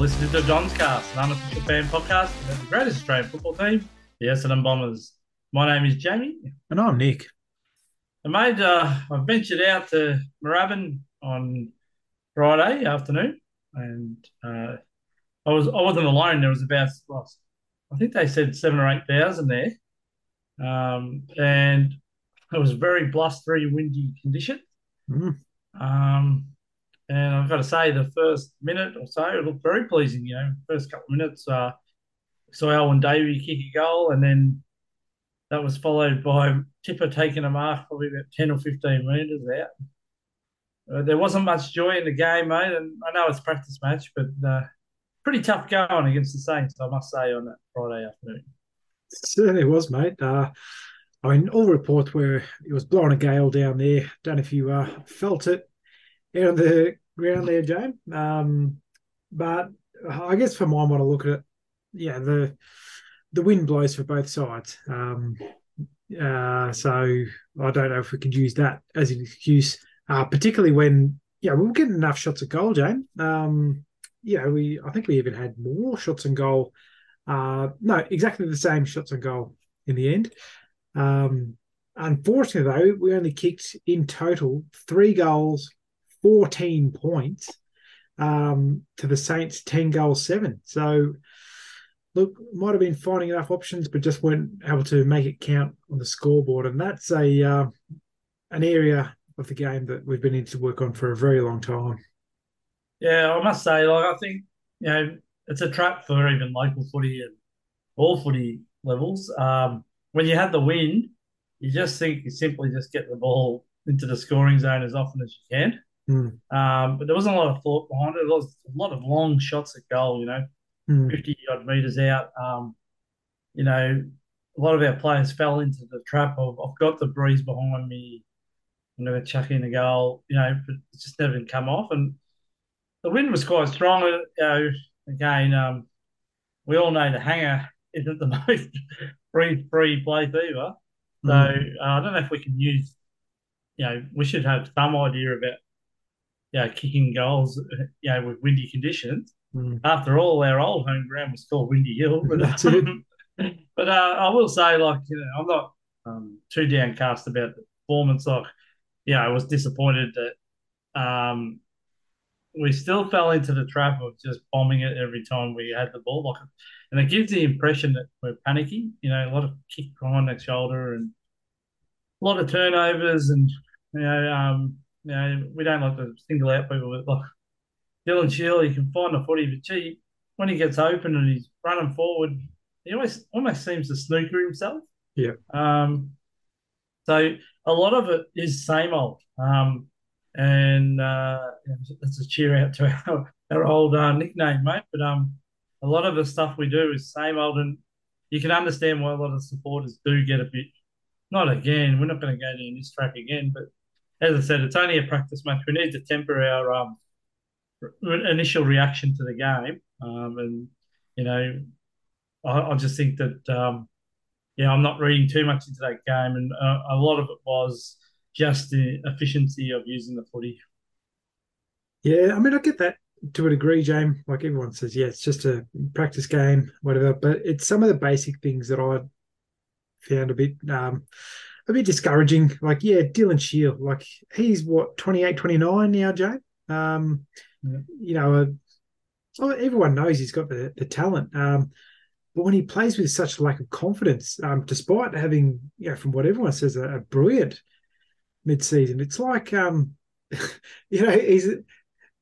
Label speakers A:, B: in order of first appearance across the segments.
A: Listening to John's Cast, an unofficial fan podcast about the greatest Australian football team, the Essendon Bombers. My name is Jamie.
B: And I'm Nick.
A: And mate, uh, I ventured out to Moorabbin on Friday afternoon, and uh, I was I wasn't alone. There was about well, I think they said seven or eight thousand there, um, and it was very blustery, windy condition.
B: Mm.
A: Um, and I've got to say, the first minute or so, it looked very pleasing. You know, first couple of minutes, uh, saw Alwyn Davey kick a goal, and then that was followed by Tipper taking a mark probably about 10 or 15 metres out. Uh, there wasn't much joy in the game, mate, and I know it's a practice match, but uh, pretty tough going against the Saints, I must say, on that Friday afternoon.
B: Certainly was, mate. Uh, I mean, all reports were it was blowing a gale down there. Don't know if you uh, felt it out on the ground there, James. Um, but I guess for mine, when I look at it, yeah, the the wind blows for both sides. Um, uh, so I don't know if we could use that as an excuse, uh, particularly when yeah we were getting enough shots at goal, James. Um, yeah, we I think we even had more shots on goal. Uh, no, exactly the same shots on goal in the end. Um, unfortunately, though, we only kicked in total three goals 14 points um, to the Saints 10 goals, seven. So, look, might have been finding enough options, but just weren't able to make it count on the scoreboard. And that's a uh, an area of the game that we've been needing to work on for a very long time.
A: Yeah, I must say, like, I think, you know, it's a trap for even local footy and all footy levels. Um, when you have the wind, you just think you simply just get the ball into the scoring zone as often as you can.
B: Mm.
A: Um, but there wasn't a lot of thought behind it. There was a lot of long shots at goal, you know,
B: mm.
A: 50 odd metres out. Um, you know, a lot of our players fell into the trap of I've got the breeze behind me. I'm going to chuck in a goal, you know, but it just never come off. And the wind was quite strong. You know, again, um, we all know the Hangar isn't the most free free place either. So mm. uh, I don't know if we can use, you know, we should have some idea about you know, kicking goals, you know, with windy conditions.
B: Mm.
A: After all, our old home ground was called Windy Hill. But,
B: That's it.
A: but uh, I will say, like, you know, I'm not um, too downcast about the performance. Like, yeah, I was disappointed that um, we still fell into the trap of just bombing it every time we had the ball. Like, and it gives the impression that we're panicking. You know, a lot of kick behind the shoulder and a lot of turnovers, and you know, um, you know, we don't like to single out people, but like Dylan Shiel, he can find the footy, but gee, when he gets open and he's running forward, he always almost seems to snooker himself.
B: Yeah.
A: Um, so a lot of it is same old. Um, and uh, that's a cheer out to our, our old uh, nickname, mate. But um, a lot of the stuff we do is same old, and you can understand why a lot of supporters do get a bit. Not again. We're not going to go down this track again, but as I said, it's only a practice match. We need to temper our um, initial reaction to the game, um, and you know, I, I just think that um, yeah, I'm not reading too much into that game, and uh, a lot of it was just the efficiency of using the footy.
B: Yeah, I mean, I get that to a degree, James. Like everyone says, yeah, it's just a practice game, whatever. But it's some of the basic things that I found a bit um, a bit discouraging. Like, yeah, Dylan Shiel, like he's what 28, 29 now, Jay. Um,
A: yeah.
B: You know, uh, everyone knows he's got the, the talent. Um, but when he plays with such lack of confidence, um, despite having, you know, from what everyone says, a, a brilliant mid-season, it's like, um, you know, he's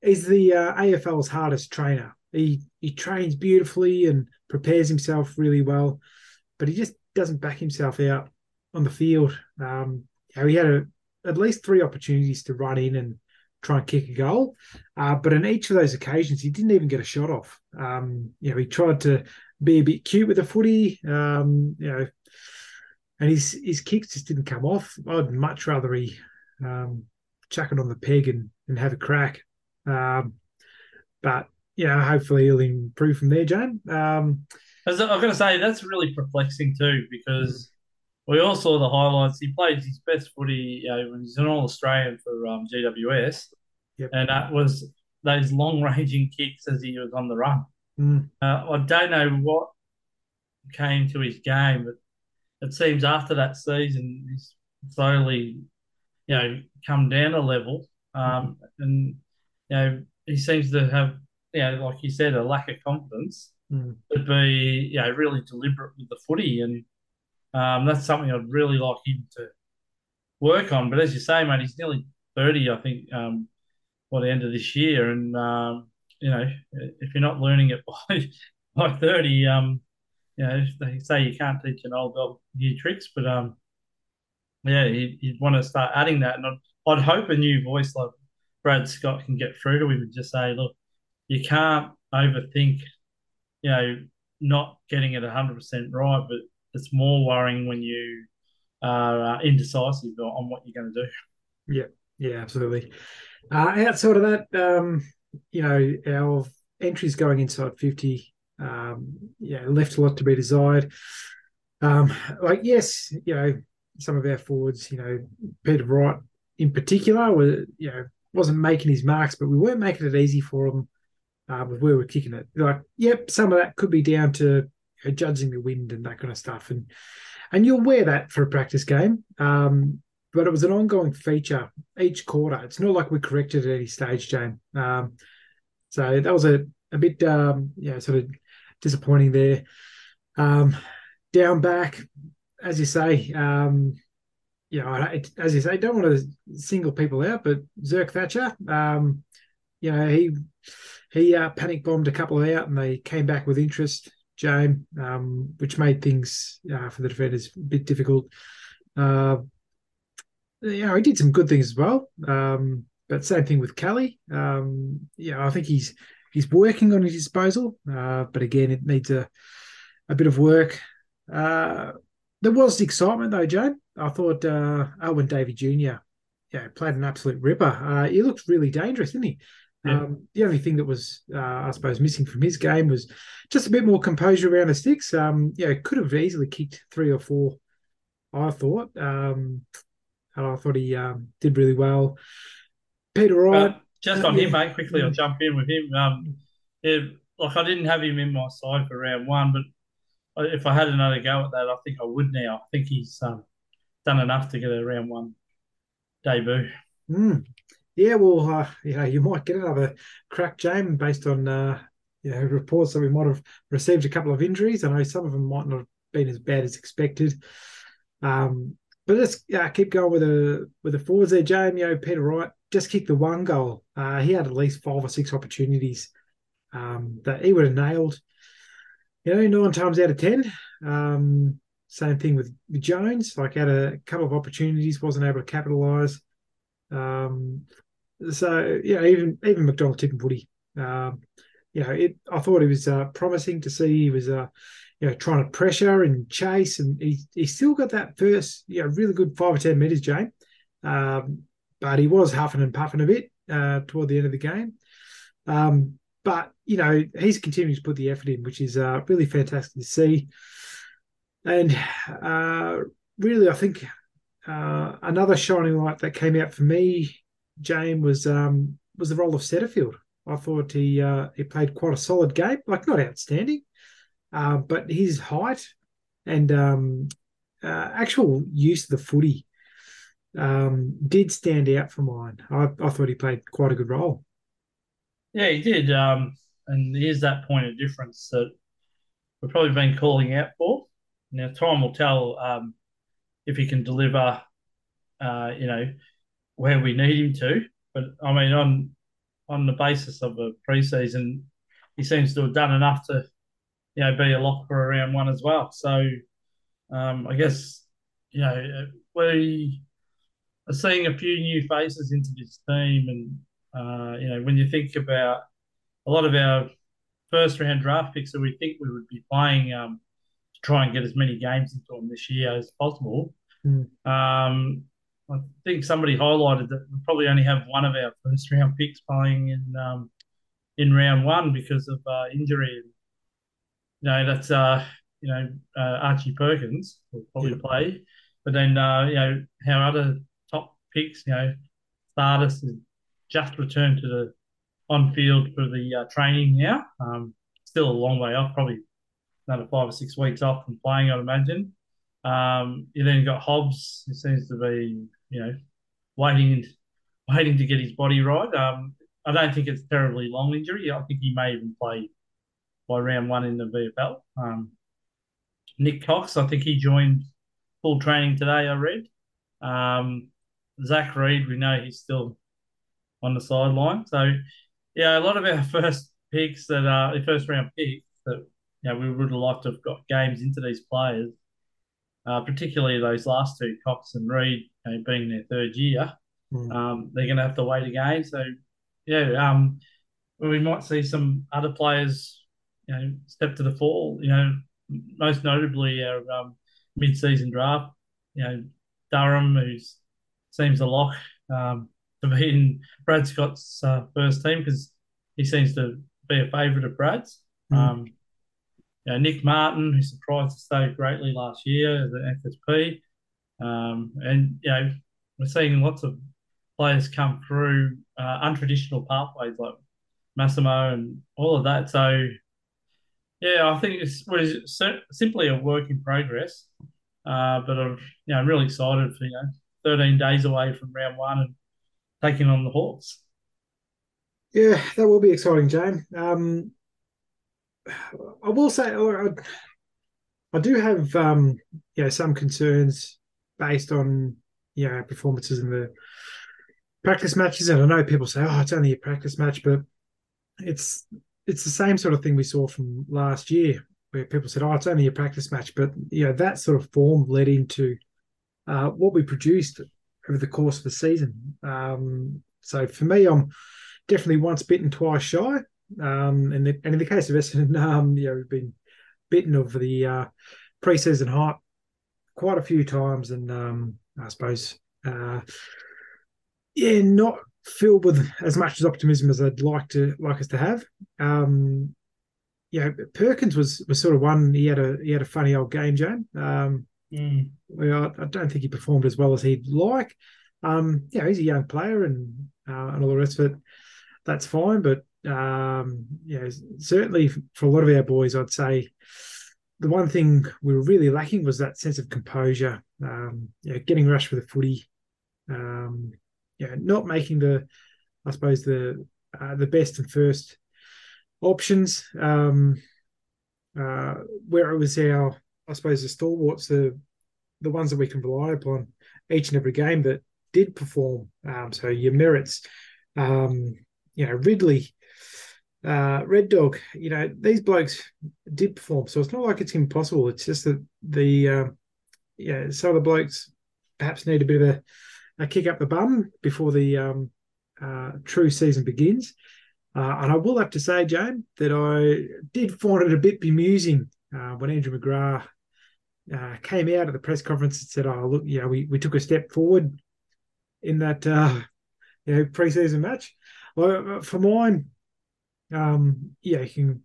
B: he's the uh, AFL's hardest trainer. He he trains beautifully and prepares himself really well, but he just doesn't back himself out on the field. Um, know, he had a, at least three opportunities to run in and try and kick a goal, uh, but in each of those occasions, he didn't even get a shot off. Um, you know, he tried to be a bit cute with the footy. Um, you know, and his his kicks just didn't come off. I'd much rather he um, chuck it on the peg and, and have a crack. Um, but you know, hopefully he'll improve from there, Jane. Um,
A: As I'm going to say, that's really perplexing too because we all saw the highlights. He played his best footy you know, when he's an All Australian for um, GWS,
B: Yep.
A: and that was those long ranging kicks as he was on the run.
B: Mm.
A: Uh, I don't know what came to his game, but it seems after that season he's slowly, you know, come down a level. Um, and you know, he seems to have, you know, like you said, a lack of confidence.
B: Mm.
A: To be, you know, really deliberate with the footy, and um, that's something I'd really like him to work on. But as you say, mate, he's nearly thirty, I think, um, by the end of this year, and um, you know, if you're not learning it by by thirty, um, you know, they say you can't teach an old dog new tricks, but um, yeah, you'd, you'd want to start adding that, and I'd, I'd hope a new voice like Brad Scott can get through to him and just say, look, you can't overthink, you know, not getting it 100% right, but it's more worrying when you are uh, indecisive on what you're going to do.
B: Yeah, yeah, absolutely. Uh, outside of that, um, you know, our entries going inside 50, um, yeah, left a lot to be desired. Um, like, yes, you know, some of our forwards, you know, Peter Wright in particular, were, you know, wasn't making his marks, but we weren't making it easy for him uh, with where we're kicking it. Like, yep, some of that could be down to judging the wind and that kind of stuff, and and you'll wear that for a practice game. Um, but it was an ongoing feature each quarter. It's not like we corrected at any stage, Jane. Um, so that was a a bit, um, know, sort of disappointing there. Um, down back, as you say, um, you know, as you say, don't want to single people out, but Zerk Thatcher, um, you know, he he uh, panic bombed a couple out, and they came back with interest, James, um, which made things uh, for the defenders a bit difficult. Uh, you he did some good things as well, um, but same thing with Kelly. Um, know, I think he's he's working on his disposal, uh, but again, it needs a a bit of work. Uh, there was excitement though, Joe. I thought uh, Alwyn Davey Jr. Yeah, played an absolute ripper. Uh, he looked really dangerous, didn't he? Yeah. Um, the only thing that was, uh, I suppose, missing from his game was just a bit more composure around the sticks. Um, yeah, could have easily kicked three or four. I thought, um, and I thought he um, did really well. Peter Wright, uh,
A: just on yeah. him, mate. Quickly, I'll jump in with him. Um, yeah, like I didn't have him in my side for round one, but if I had another go at that, I think I would now. I think he's um, done enough to get a round one debut.
B: Mm. Yeah, well, uh, you know, you might get another crack, James, based on uh, you know reports that we might have received a couple of injuries. I know some of them might not have been as bad as expected. Um, but let's uh, keep going with the with the forwards there, James. You know, Peter Wright just kicked the one goal. Uh, he had at least five or six opportunities um, that he would have nailed you know, nine times out of ten. Um, same thing with, Jones. Like had a couple of opportunities, wasn't able to capitalise. Um, so yeah, even even McDonald-Tipungwuti footy. Um, you know, it, I thought it was uh, promising to see he was, uh, you know, trying to pressure and chase, and he he still got that first, you know, really good five or ten meters, Jane. Um, but he was huffing and puffing a bit uh, toward the end of the game. Um, but you know, he's continuing to put the effort in, which is uh, really fantastic to see. And uh, really, I think uh, another shining light that came out for me, James, was um, was the role of Setterfield. I thought he uh, he played quite a solid game, like not outstanding, uh, but his height and um, uh, actual use of the footy um, did stand out for mine. I, I thought he played quite a good role.
A: Yeah, he did. Um, and here's that point of difference that we've probably been calling out for. Now, time will tell um, if he can deliver, uh, you know, where we need him to. But I mean, on on the basis of a preseason, he seems to have done enough to, you know, be a lock for around one as well. So, um, I guess, you know, we are seeing a few new faces into this team, and uh, you know, when you think about a lot of our first round draft picks that we think we would be playing um, to try and get as many games into them this year as possible. Mm. Um, I think somebody highlighted that we probably only have one of our first round picks playing in um, in round one because of uh, injury. You know, that's uh, you know uh, Archie Perkins will probably yeah. play, but then uh, you know how other top picks, you know, Stardust has just returned to the on field for the uh, training now. Um, still a long way off, probably another five or six weeks off from playing, I'd imagine. Um, you then got Hobbs, who seems to be, you know, waiting waiting to get his body right. Um, I don't think it's terribly long injury. I think he may even play by round one in the VFL. Um, Nik Cox, I think he joined full training today. I read. Um, Zach Reid, we know he's still on the sideline. So yeah, a lot of our first picks that are the first round picks that you know, we would have liked to have got games into these players, uh, particularly those last two, Cox and you know, being their third year. Mm. Um, they're going to have to wait again. So yeah, um, we might see some other players, you know, step to the fall. You know, most notably our um, mid-season draft. You know, Durham, who seems a lock um, to be in Brad Scott's uh, first team because he seems to be a favourite of Brad's. Mm. Um, you know, Nick Martin, who surprised us so greatly last year as an FSP. Um, and, you know, we're seeing lots of players come through uh, untraditional pathways like Massimo and all of that. So, yeah, I think it's what is simply a work in progress. Uh, but I'm, you know, really excited for you know 13 days away from round one and taking on the Hawks.
B: Yeah, that will be exciting, Jane. Um, I will say, I, I do have um, you know some concerns based on you know performances in the practice matches, and I know people say, "Oh, it's only a practice match," but it's it's the same sort of thing we saw from last year, where people said, "Oh, it's only a practice match," but you know that sort of form led into uh, what we produced over the course of the season. Um, so for me, I'm definitely once bitten, twice shy. Um, and, the, and in the case of Essendon, um, you know, we've been bitten of the uh, preseason hype quite a few times, and um, I suppose, uh, yeah, not filled with as much as optimism as I'd like to like us to have. Um, yeah, Perkins was was sort of one. He had a he had a funny old game, Jane. Um,
A: mm.
B: well, I don't think he performed as well as he'd like. Um, yeah, he's a young player and uh, and all the rest of it. That's fine, but um, yeah, certainly for a lot of our boys, I'd say the one thing we were really lacking was that sense of composure. Um, you know, getting rushed with the footy. Um, yeah, not making the, I suppose the uh, the best and first options. Um, uh, where it was our, I suppose, the stalwarts, the the ones that we can rely upon each and every game that did perform. Um, so your merits, um, you know, Ridley, uh, Red Dog, you know, these blokes did perform. So it's not like it's impossible. It's just that the, uh, yeah, some of the blokes perhaps need a bit of a, a kick up the bum before the um, uh, true season begins. Uh, and I will have to say, Jane, that I did find it a bit bemusing uh, when Andrew McGrath uh, came out at the press conference and said, "Oh, look, yeah, we, we took a step forward in that uh, you know preseason match." Well, for mine, um, yeah, you can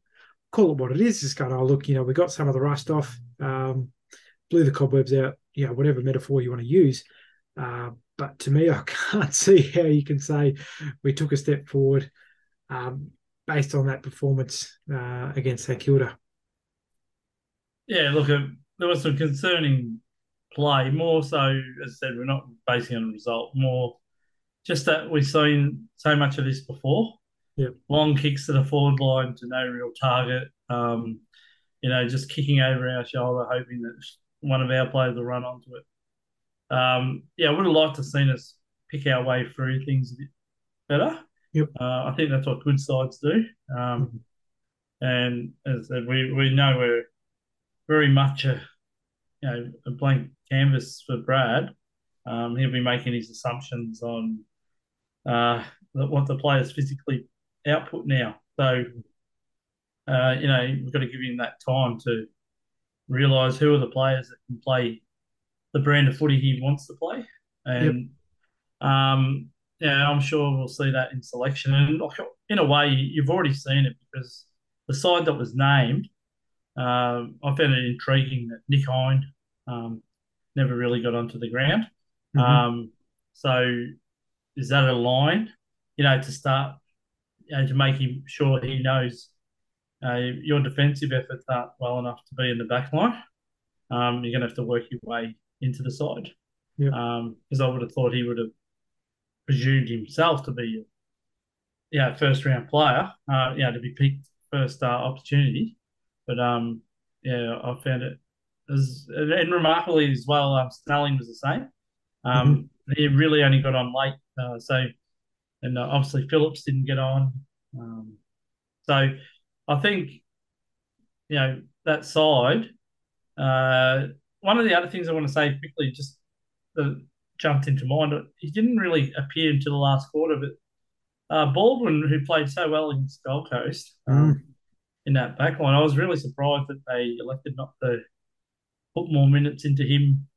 B: call it what it is. Just kind of, oh, look, you know, we got some of the rust off, um, blew the cobwebs out, you know, whatever metaphor you want to use. Uh, but to me, I can't see how you can say we took a step forward um, based on that performance uh, against St Kilda.
A: Yeah, look, uh, there was some concerning play. More so, as I said, we're not basing on a result. More just that we've seen so much of this before. Long kicks to the forward line to no real target. Um, you know, just kicking over our shoulder, hoping that one of our players will run onto it. Um, yeah, I would have liked to have seen us pick our way through things a bit better.
B: Yep.
A: Uh, I think that's what good sides do. Um, mm-hmm. And as I said, we, we know we're very much a you know a blank canvas for Brad. Um, he'll be making his assumptions on uh, what the players physically output now. So, uh, you know, we've got to give him that time to realise who are the players that can play the brand of footy he wants to play. And yep. um, yeah, I'm sure we'll see that in selection. And in a way, you've already seen it because the side that was named, uh, I found it intriguing that Nick Hind um, never really got onto the ground. Mm-hmm. Um, so is that a line, you know, to start you know, to make him sure he knows uh, your defensive efforts aren't well enough to be in the back line. Um, you're going to have to work your way into the side. Because um, I would have thought he would have presumed himself to be, yeah, first round player, uh, yeah, to be picked first uh, opportunity. But um, yeah, I found it as and remarkably as well. Um, Snelling was the same. Um, mm-hmm. he really only got on late, uh, so and uh, obviously Phillips didn't get on. Um, so I think you know that side. Uh, one of the other things I want to say quickly, just that jumped into mind, he didn't really appear until the last quarter, but uh, Baldwin, who played so well against Gold Coast um, mm. in that back line, I was really surprised that they elected not to put more minutes into him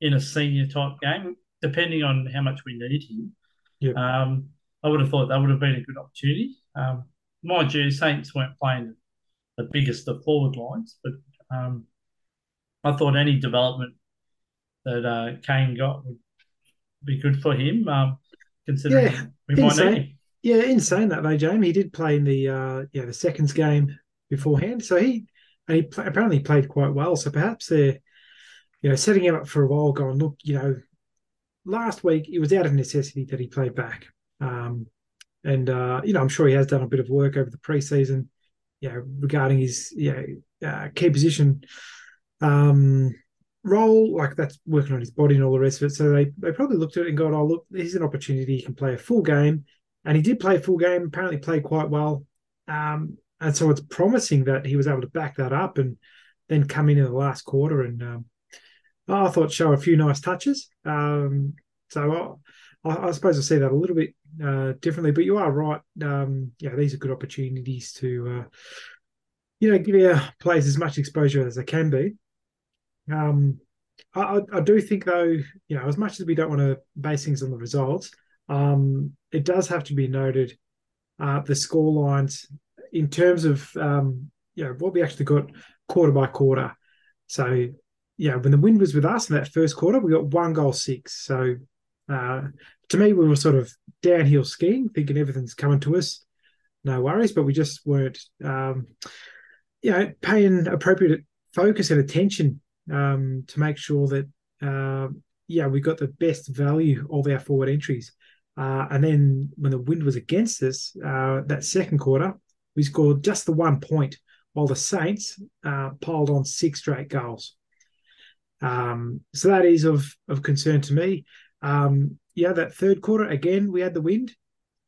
A: in a senior type game, depending on how much we need him. Yep. Um, I would have thought that would have been a good opportunity. Um, mind you, Saints weren't playing the biggest of forward lines, but um, I thought any development that uh, Kaine got would be good for him, um, considering yeah, we might insane. need him.
B: Yeah, insane that though, James. He did play in the uh, yeah the seconds game beforehand, so he and he pl- apparently played quite well. So perhaps they're you know setting him up for a while, going look, you know, last week it was out of necessity that he played back. Um, and uh, you know, I'm sure he has done a bit of work over the preseason, you know, regarding his you know, uh, key position um, role. Like that's working on his body and all the rest of it. So they they probably looked at it and gone, "Oh, look, this is an opportunity. He can play a full game." And he did play a full game. Apparently, played quite well. Um, and so it's promising that he was able to back that up and then come in in the last quarter and um, I thought show a few nice touches. Um, so I, I, suppose I see that a little bit uh, differently. But you are right. Um, yeah, these are good opportunities to, uh, you know, give your players as much exposure as they can be. Um, I, I, do think, though, you know, as much as we don't want to base things on the results, um, it does have to be noted uh, the score lines in terms of, um, you know, what we actually got quarter by quarter. So, yeah, when the wind was with us in that first quarter, we got one goal six. So uh, to me, we were sort of downhill skiing, thinking everything's coming to us, no worries, but we just weren't, um, you know, paying appropriate focus and attention um, to make sure that, uh, yeah, we got the best value of our forward entries. Uh, and then when the wind was against us, uh, that second quarter, we scored just the one point, while the Saints uh, piled on six straight goals. Um, so that is of of concern to me. Um, yeah, that third quarter again, we had the wind,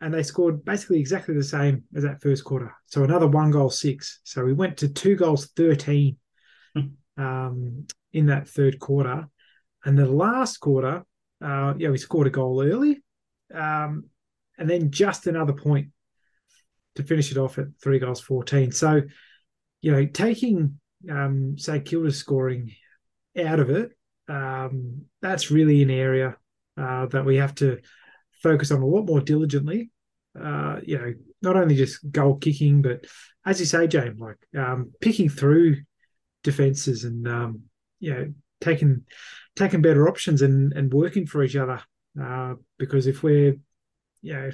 B: and they scored basically exactly the same as that first quarter. So another one goal six. So we went to two goals thirteen hmm. um, in that third quarter, and the last quarter, uh, yeah, we scored a goal early, um, and then just another point to finish it off at three goals fourteen. So, you know, taking um, St Kilda's scoring out of it, um, that's really an area uh, that we have to focus on a lot more diligently. Uh, you know, not only just goal kicking, but as you say, James, like um, picking through defenses and um, you know taking taking better options and and working for each other. Uh, because if we're you know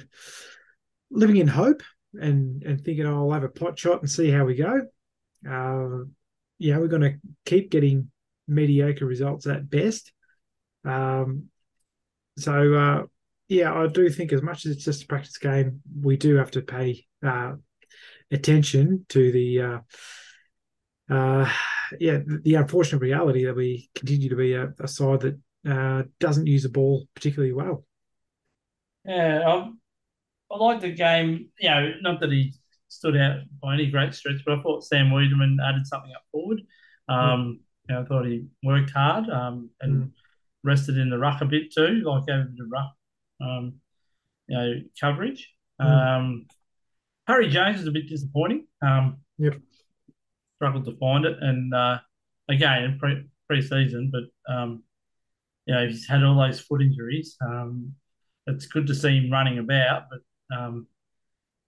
B: living in hope and and thinking, oh, I'll have a pot shot and see how we go. Uh, yeah, we're going to keep getting mediocre results at best. Um, so uh, yeah, I do think as much as it's just a practice game, we do have to pay uh, attention to the uh, uh yeah the unfortunate reality that we continue to be a, a side that uh, doesn't use the ball particularly well.
A: Yeah, um, I like the game. You know, not that he stood out by any great stretch, but I thought Sam Weideman added something up forward. Um, you know, I thought he worked hard um, and mm. rested in the ruck a bit too, like over the ruck, um, you know, coverage. Mm. Um, Harry Jones is a bit disappointing. Um,
B: yep.
A: Struggled to find it, and uh, again pre pre-season, but um, you know he's had all those foot injuries. Um, it's good to see him running about, but um,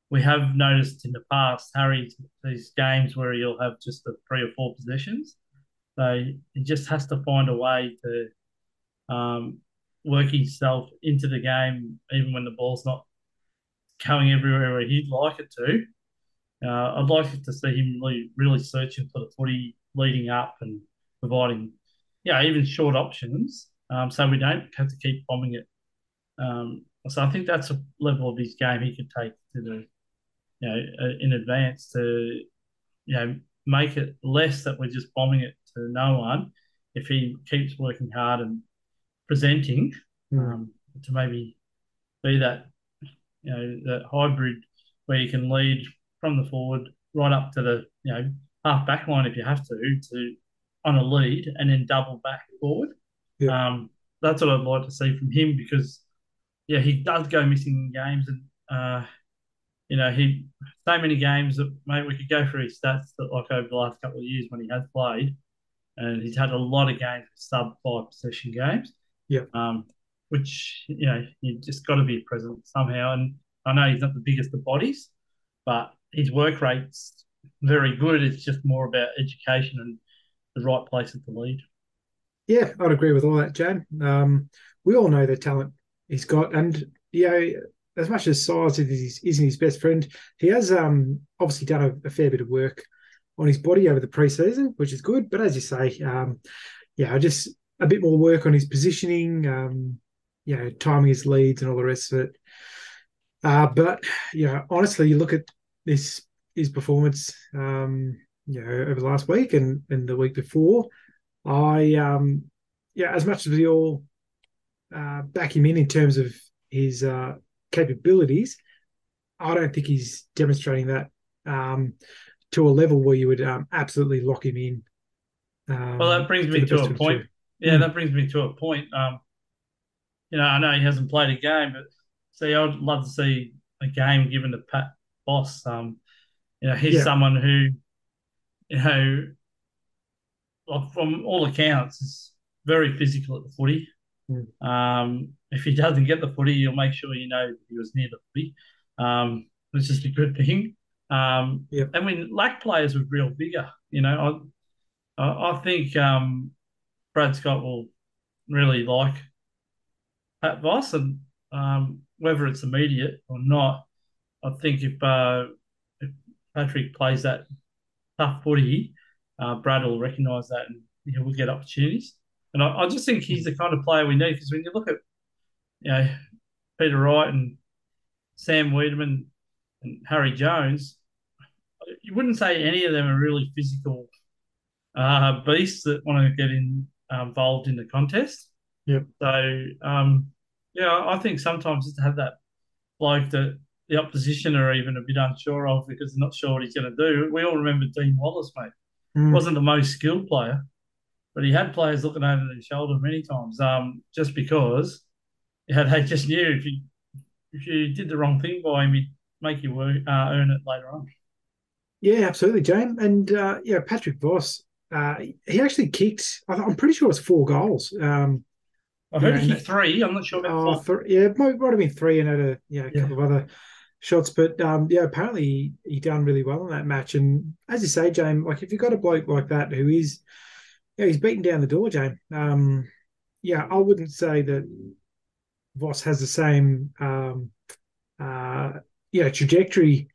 A: we have noticed in the past Harry these games where he'll have just the three or four possessions so he just has to find a way to um, work himself into the game, even when the ball's not going everywhere where he'd like it to. Uh, I'd like to see him really, really searching for the footy leading up and providing, yeah, even short options, um, so we don't have to keep bombing it. Um, so I think that's a level of his game he could take to the, you know, uh, in advance to, you know, make it less that we're just bombing it to no one. If he keeps working hard and presenting, mm. um, to maybe be that, you know, that hybrid where you can lead from the forward right up to the, you know, half back line if you have to, to on a lead and then double back forward. Yeah. Um, that's what I'd like to see from him because, yeah, he does go missing in games and, uh, you know, he so many games that mate we could go through his stats that like over the last couple of years when he has played, and he's had a lot of games sub five possession games.
B: Yeah.
A: Um, which you know you just got to be present somehow. And I know he's not the biggest of bodies, but his work rate's very good. It's just more about education and the right place at the lead.
B: Yeah, I'd agree with all that, Jan. Um, we all know the talent he's got, and you know, as much as size is, isn't his best friend, he has um, obviously done a, a, fair bit of work on his body over the preseason, which is good. But as you say, um, yeah, just a bit more work on his positioning, um, you know, timing his leads and all the rest of it. Uh, but you know, honestly, you look at this his performance, um, you know, over the last week and, and the week before. I, um, yeah, as much as we all uh, back him in in terms of his uh, capabilities, I don't think he's demonstrating that um, to a level where you would um, absolutely lock him in.
A: Um, well, that brings me to a point. Yeah, mm. that brings me to a point. Um, you know, I know he hasn't played a game, but see, I'd love to see a game given to Pat Voss. Um, you know, he's yeah. someone who, you know, like from all accounts, is very physical at the footy. Mm. Um, if he doesn't get the footy, you'll make sure you know he was near the footy, um, which is a good thing. Um, yep. And we lack players with real vigor. You know, I, I think um, Brad Scott will really like Pat Voss, and um, whether it's immediate or not, I think if, uh, if Patrick plays that tough footy, uh, Brad will recognise that and he will get opportunities. And I, I, just think he's the kind of player we need because when you look at, you know, Peter Wright and Sam Weideman and Harry Jones, you wouldn't say any of them are really physical uh, beasts that want to get in, uh, involved in the contest.
B: Yep.
A: So, um, yeah, I think sometimes just to have that bloke that the opposition are even a bit unsure of because they're not sure what he's going to do. We all remember Dean Wallace, mate. Mm. Wasn't the most skilled player, but he had players looking over their shoulder many times. Um, just because yeah, they just knew if you if you did the wrong thing by him, he'd make you work, uh, earn it later on.
B: Yeah, absolutely, James. And uh, yeah, Patrick Voss, uh, he actually kicked. I'm pretty sure it's four goals. Um,
A: I heard he three. I'm not sure about
B: oh, th- yeah, might, might have been three and had a yeah, a yeah. couple of other shots. But um, yeah, apparently he, he done really well in that match. And as you say, James, like if you've got a bloke like that who is, yeah, he's beating down the door, James. Um, yeah, I wouldn't say that Voss has the same, um, uh, yeah, trajectory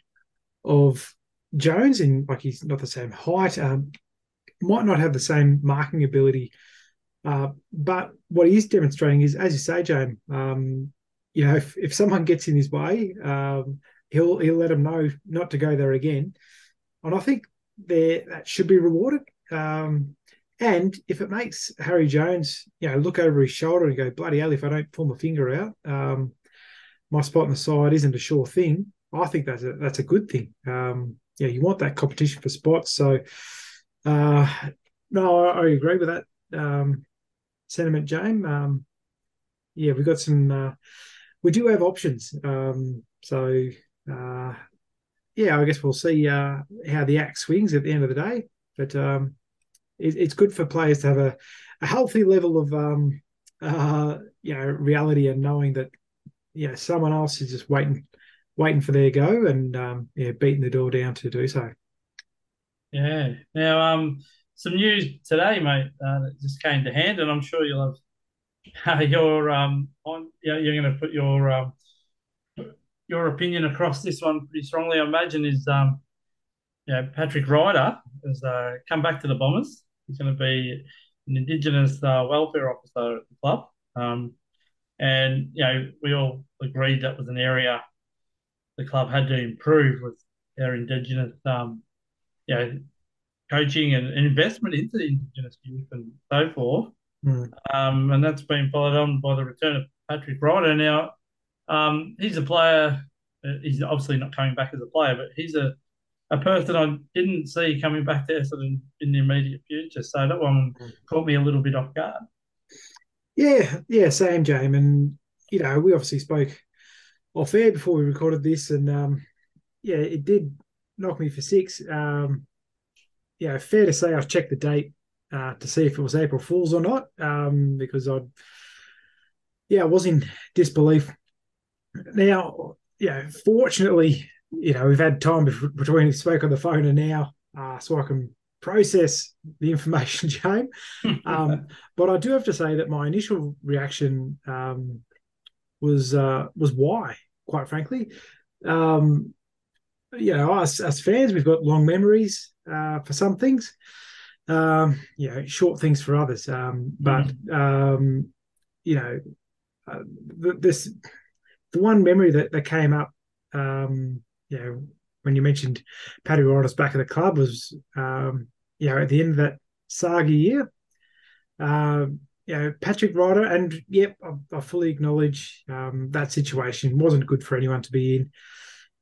B: of Jones in like he's not the same height. Um, might not have the same marking ability. Uh, but what he is demonstrating is, as you say, James, um, you know, if, if someone gets in his way, um, he'll he'll let them know not to go there again. And I think there that should be rewarded. Um, and if it makes Harry Jones, you know, look over his shoulder and go, bloody hell, if I don't pull my finger out, um, my spot on the side isn't a sure thing. I think that's a that's a good thing. Um, yeah, you want that competition for spots. So, uh, no, I, I agree with that um, sentiment, James. Um, yeah, we've got some. Uh, we do have options. Um, so uh, yeah, I guess we'll see uh, how the axe swings at the end of the day. But um, it, it's good for players to have a, a healthy level of um, uh, you know reality and knowing that know someone else is just waiting waiting for their go and um, yeah beating the door down to do so.
A: Yeah. Now, um, some news today, mate, uh, that just came to hand, and I'm sure you'll have uh, your um on. Yeah, you're going to put your um your opinion across this one pretty strongly, I imagine, is um, you know, Patrick Ryder has uh, come back to the Bombers. He's going to be an Indigenous uh, welfare officer at the club. Um, and, you know, we all agreed that was an area the club had to improve with their Indigenous, um, you know, coaching and, investment into the Indigenous youth and so forth. Mm. Um, and that's been followed on by the return of Patrick Ryder. Now, um, he's a player. Uh, he's obviously not coming back as a player, but he's a, a person I didn't see coming back there sort of in, in the immediate future. So that one mm. caught me a little bit off guard.
B: Yeah, yeah, same, James. And, you know, we obviously spoke off air before we recorded this. And, um, yeah, it did knock me for six. Um, yeah, fair to say I've checked the date uh, to see if it was April Fool's or not, um, because I, yeah, I was in disbelief. Now, yeah, fortunately, you know, we've had time between we spoke on the phone and now, uh, so I can process the information, James. Um, but I do have to say that my initial reaction um, was uh, was why, quite frankly. Um, you know, us, as fans, we've got long memories uh, for some things, um, you know, short things for others. Um, but um, you know, uh, this the one memory that, that came up, um, you know, when you mentioned Paddy Ryder's back at the club was, um, you know, at the end of that saga year. Uh, you know, Patrick Ryder, and yep, I, I fully acknowledge um, that situation wasn't good for anyone to be in.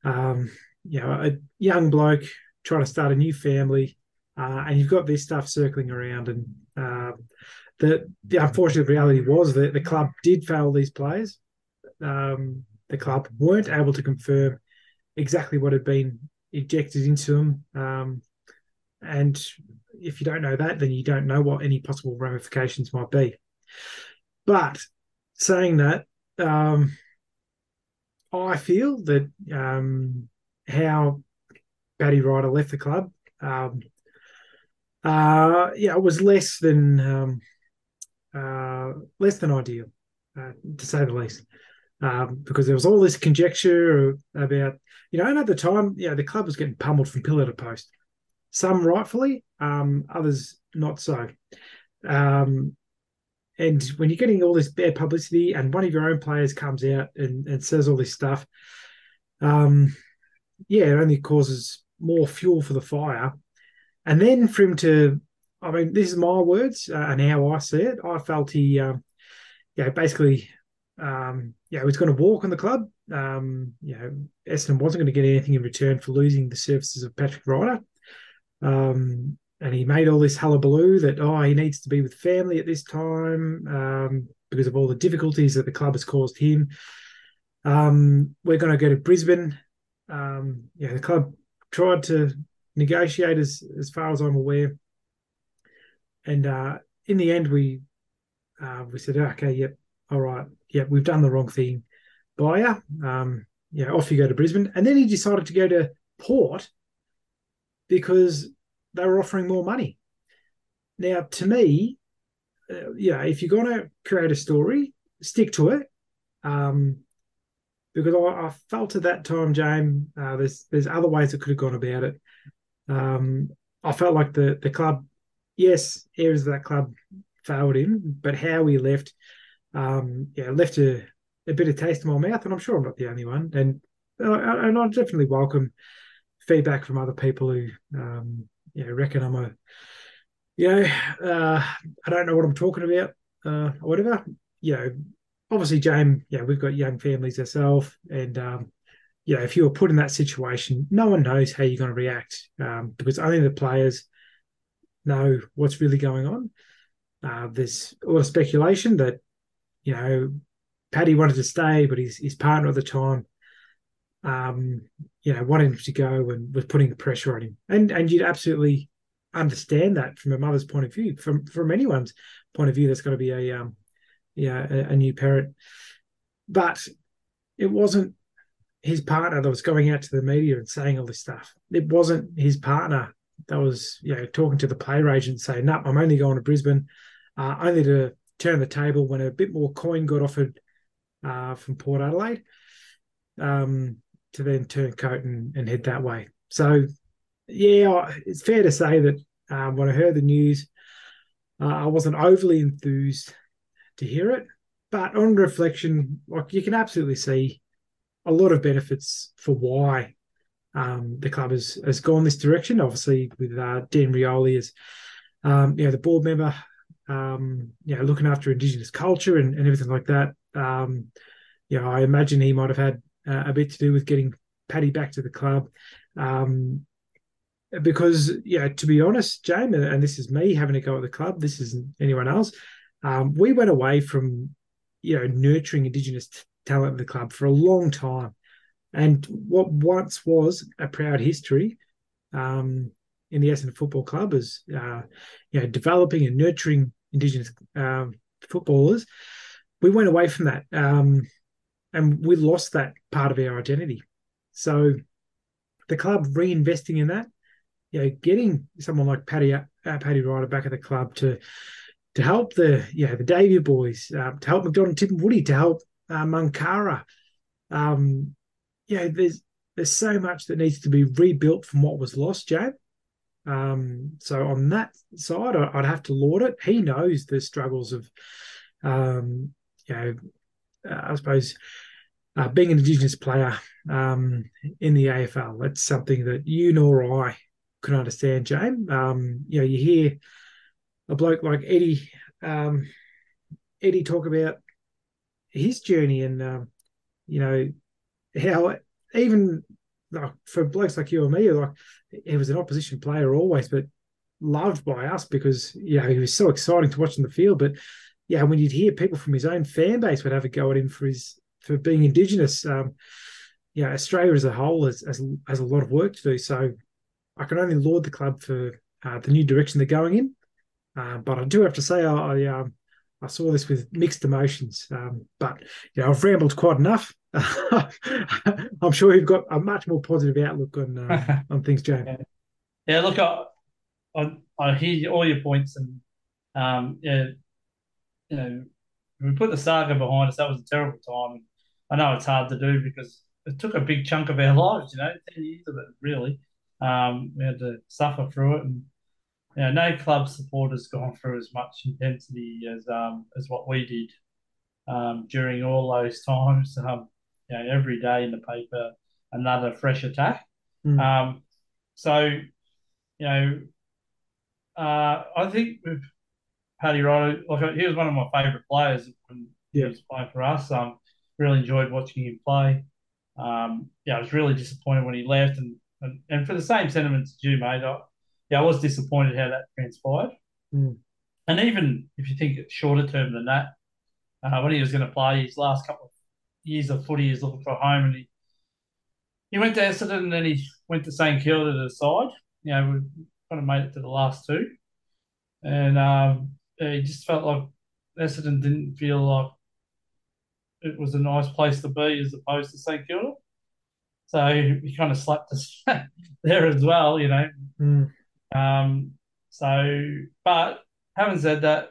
B: Um, you know, a young bloke trying to start a new family, uh, and you've got this stuff circling around. And uh, the the unfortunate reality was that the club did fail these players. Um, the club weren't able to confirm exactly what had been injected into them. Um, and if you don't know that, then you don't know what any possible ramifications might be. But saying that, um, I feel that um, how Paddy Ryder left the club, um, uh, yeah, it was less than um, uh, less than ideal, uh, to say the least. Um, because there was all this conjecture about, you know, and at the time, you know, the club was getting pummeled from pillar to post. Some rightfully, um, others not so. Um, and when you're getting all this bad publicity, and one of your own players comes out and, and says all this stuff, um, yeah, it only causes more fuel for the fire. And then for him to, I mean, this is my words uh, and how I see it. I felt he, um, yeah, basically, um, yeah, was going to walk on the club. Um, you know, Essendon wasn't going to get anything in return for losing the services of Patrick Ryder. Um, and he made all this hullabaloo that oh he needs to be with family at this time um, because of all the difficulties that the club has caused him. Um, we're going to go to Brisbane um, yeah, the club tried to negotiate as as far as I'm aware, and uh, in the end, we uh, we said, okay, yep, all right, yep, we've done the wrong thing, buyer. Um, yeah, off you go to Brisbane, and then he decided to go to Port because they were offering more money. Now, to me, uh, yeah, if you're going to create a story, stick to it. Um, because I, I, felt at that time, James, uh, there's there's other ways that could have gone about it. Um, I felt like the the club, yes, areas of that club failed him, but how he left, um, yeah, left a, a bit of taste in my mouth, and I'm sure I'm not the only one. And uh, and I definitely welcome feedback from other people who, um, you know, reckon I'm a, you know, uh, I don't know what I'm talking about, uh, or whatever. You know, obviously, James, yeah, we've got young families ourselves, and um, you know, if you were put in that situation, no one knows how you're going to react um, because only the players know what's really going on. Uh, there's a lot of speculation that you know Paddy wanted to stay, but his his partner at the time, um, you know, wanted him to go and was putting the pressure on him, and and you'd absolutely understand that from a mother's point of view, from from anyone's point of view. that's got to be a um, yeah, a, a new parent. But it wasn't his partner that was going out to the media and saying all this stuff. It wasn't his partner that was, you know, talking to the player agent saying, "No, I'm only going to Brisbane, uh, only to turn the table when a bit more coin got offered uh, from Port Adelaide." um, to then turn coat and, and head that way. So, yeah, it's fair to say that um, when I heard the news, uh, I wasn't overly enthused to hear it. But on reflection, like you can absolutely see a lot of benefits for why um, the club has, has gone this direction. Obviously, with uh, Dan Rioli as um, you know the board member, um, you know looking after Indigenous culture and, and everything like that. Um, you know, I imagine he might have had uh, a bit to do with getting Paddy back to the club. Um, because, yeah, to be honest, James, and this is me having a go at the club, this isn't anyone else. Um, we went away from, you know, nurturing Indigenous talent in the club for a long time. And what once was a proud history um, in the Essendon Football Club is, uh, you know, developing and nurturing Indigenous um, footballers. We went away from that. Um, and we lost that part of our identity. So the club reinvesting in that, you know, getting someone like Paddy uh, Paddy Ryder back at the club to to help the you know the Davey boys, uh, to help McDonald-Tipungwuti, to help uh, Munkara. Um, you know, there's there's so much that needs to be rebuilt from what was lost, Jay. Um, so on that side, I'd have to laud it. He knows the struggles of, um, you know, I suppose uh, being an Indigenous player um, in the AFL, that's something that you nor I could understand, James. Um, you know, you hear a bloke like Eddie, um, Eddie talk about his journey and, um, you know, how even like, for blokes like you and me, like he was an opposition player always, but loved by us because, you know, he was so exciting to watch in the field. But yeah, when you'd hear people from his own fan base would have a go at him for his for being Indigenous, um, yeah, Australia as a whole has, has, has a lot of work to do. So I can only laud the club for uh, the new direction they're going in. Uh, but I do have to say, I I, um, I saw this with mixed emotions. Um, but you know, I've rambled quite enough. I'm sure you've got a much more positive outlook on uh, on things, James.
A: Yeah. yeah, look, I, I, I hear all your points, and um, yeah, you know, we put the saga behind us. That was a terrible time. I know it's hard to do because it took a big chunk of our lives. You know, ten years of it really. Um, we had to suffer through it, and you know, no club support has gone through as much intensity as um, as what we did um, during all those times. Um, you know, every day in the paper, another fresh attack. Mm. Um, so, you know, uh, I think with Paddy Ryder, like he was one of my favourite players when yeah. he was playing for us. Um, really enjoyed watching him play. Um, yeah, I was really disappointed when he left, and and, and for the same sentiments you, mate. I, yeah, I was disappointed how that transpired.
B: Mm.
A: And even if you think it's shorter term than that, uh, when he was going to play his last couple of years of footy, he's looking for a home, and he he went to Essendon, and then he went to St Kilda to the side. You know, we kind of made it to the last two, and um, he just felt like Essendon didn't feel like it was a nice place to be as opposed to St Kilda. So he kind of slapped us there as well, you know.
B: Mm.
A: Um, so, but having said that,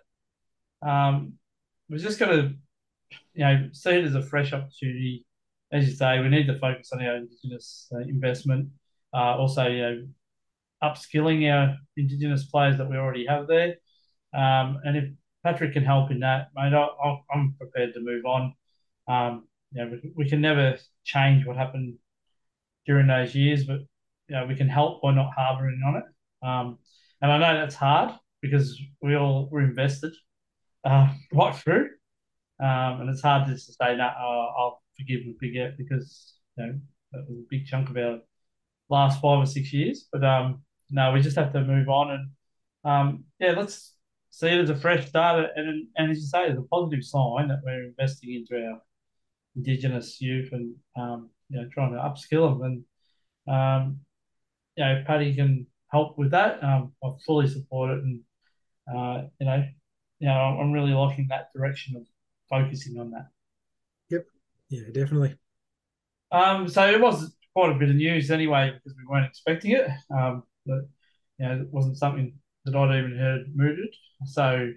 A: um, we're just going to, you know, see it as a fresh opportunity. As you say, we need to focus on our Indigenous uh, investment. Uh, also, you know, upskilling our Indigenous players that we already have there. Um, and if Patrick can help in that, mate, I, am prepared to move on. Um, you know, we, we, can never change what happened during those years, but you know, we can help by not harboring on it. Um, and I know that's hard because we all were invested uh, right through, um, and it's hard to say that oh, I'll forgive and forget because you know that was a big chunk of our last five or six years. But um, no, we just have to move on and um, yeah, let's see it as a fresh start, and and as you say, it's a positive sign that we're investing into our Indigenous youth and um, you know trying to upskill them. And um, you know, Paddy can help with that. Um, I fully support it, and uh, you know, you know, I'm really liking that direction of focusing on that.
B: Yep. Yeah, definitely.
A: Um, so it was quite a bit of news anyway because we weren't expecting it. Um, but you know, it wasn't something that I'd even heard mooted. So,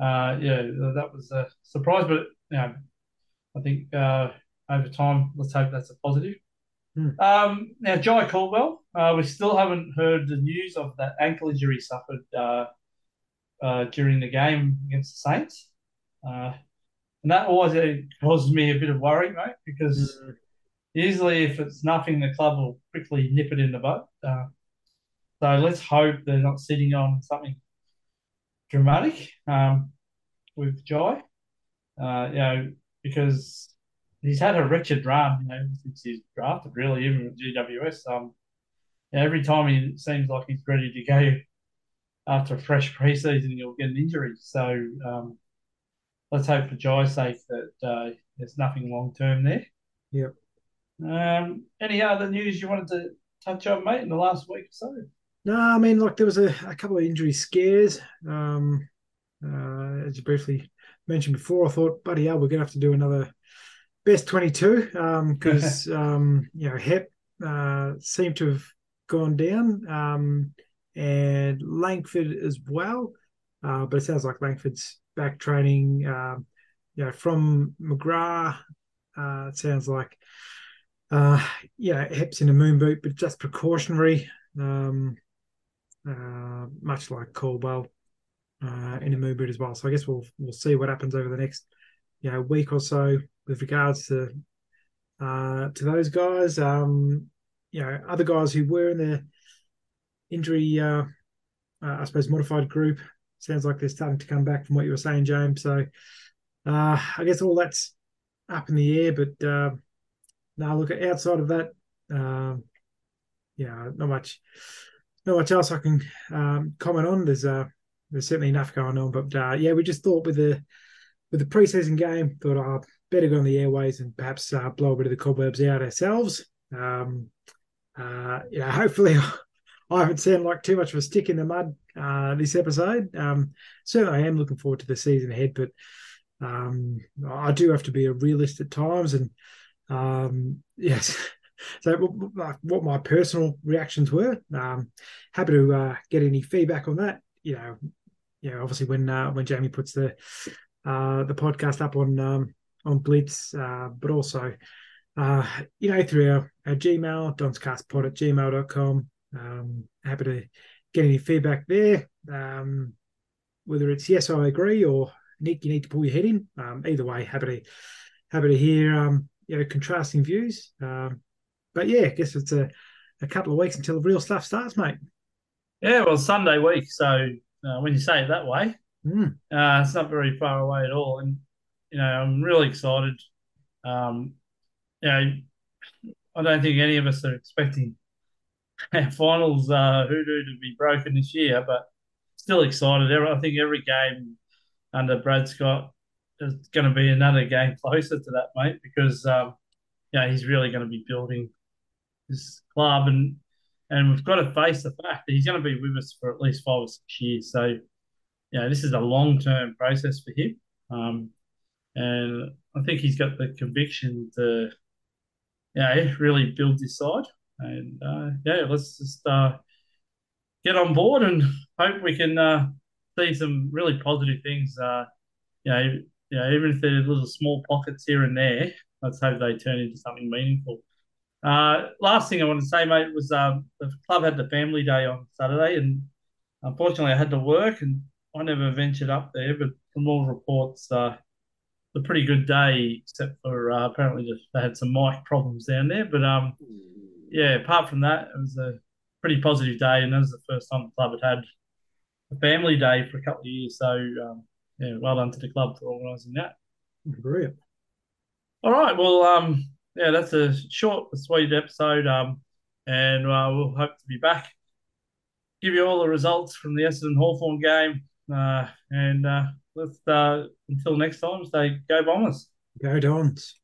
A: uh, yeah, that was a surprise. But you know, I think uh, over time. Let's hope that's a positive.
B: Hmm.
A: Um, now, Jye Caldwell, uh, we still haven't heard the news of that ankle injury suffered uh, uh, during the game against the Saints. Uh, and that always causes me a bit of worry, mate, because
B: Mm.
A: usually if it's nothing, the club will quickly nip it in the bud. So let's hope they're not sitting on something dramatic um, with Jye. Uh, you know, because he's had a wretched run, you know, since he's drafted, really, even with GWS. Um, every time he seems like he's ready to go after a fresh preseason, he'll get an injury. So um, let's hope for Jye's sake that uh, there's nothing long term there.
B: Yep.
A: Um, any other news you wanted to touch on, mate, in the last week or so?
B: No, I mean, like there was a, a couple of injury scares. Um, uh, as you briefly mentioned before, I thought, buddy, yeah, we're going to have to do another best 22 because, um, you know, Hep uh, seemed to have gone down um, and Langford as well. Uh, but it sounds like Langford's back training, um, you know, from McGrath. Uh, it sounds like, uh, yeah, Hep's in a moon boot, but just precautionary. Um, uh, much like Caldwell uh, in a moon as well. So I guess we'll we'll see what happens over the next you know week or so with regards to uh, to those guys. Um, you know, other guys who were in the injury, uh, uh, I suppose, modified group. Sounds like they're starting to come back from what you were saying, James. So uh, I guess all that's up in the air. But uh, now, look outside of that, um, yeah, not much not much else I can um, comment on. There's uh, there's certainly enough going on, but uh, yeah, we just thought with the with the preseason game, thought I uh, better go on the airways and perhaps uh, blow a bit of the cobwebs out ourselves. Um, uh, yeah, hopefully I haven't sounded like too much of a stick in the mud uh, this episode. Um, certainly, I am looking forward to the season ahead, but um, I do have to be a realist at times, and um, yes. So, what my personal reactions were. Um, happy to uh, get any feedback on that. You know, you know, obviously when uh, when Jamie puts the uh, the podcast up on um, on Blitz, uh, but also uh, you know through our, our Gmail, donscastpod at gmail.com. Um, happy to get any feedback there. Um, whether it's yes, I agree, or Nick, you need to pull your head in. Um, either way, happy to happy to hear um, you know contrasting views. Um, but yeah, I guess it's a, a couple of weeks until the real stuff starts, mate.
A: Yeah, well, Sunday week. So uh, when you say it that way,
B: Mm.
A: uh, it's not very far away at all. And you know, I'm really excited. Um, you know, I don't think any of us are expecting our finals uh, hoodoo to be broken this year, but still excited. Every- I think every game under Brad Scott is going to be another game closer to that, mate, because um, yeah, he's really going to be building this club, and and we've got to face the fact that he's going to be with us for at least five or six years. So, know, this is a long term process for him, um, and I think he's got the conviction to, know, really build this side. And uh, yeah, let's just uh, get on board and hope we can uh, see some really positive things. Uh, you know, know, even if they're little small pockets here and there, let's hope they turn into something meaningful. Uh, last thing I want to say, mate, was um, the club had the family day on Saturday, and unfortunately, I had to work, and I never ventured up there. But from all reports, uh, a pretty good day, except for uh, apparently just, they had some mic problems down there. But um, yeah, apart from that, it was a pretty positive day, and that was the first time the club had had a family day for a couple of years. So um, yeah, well done to the club for organising that.
B: Brilliant.
A: All right. Well, um, yeah, that's a short sweet episode. Um, and uh, we'll hope to be back. Give you all the results from the Essendon Hawthorn game. Uh, and uh, let's uh, until next time, stay go Bombers.
B: Go Dons.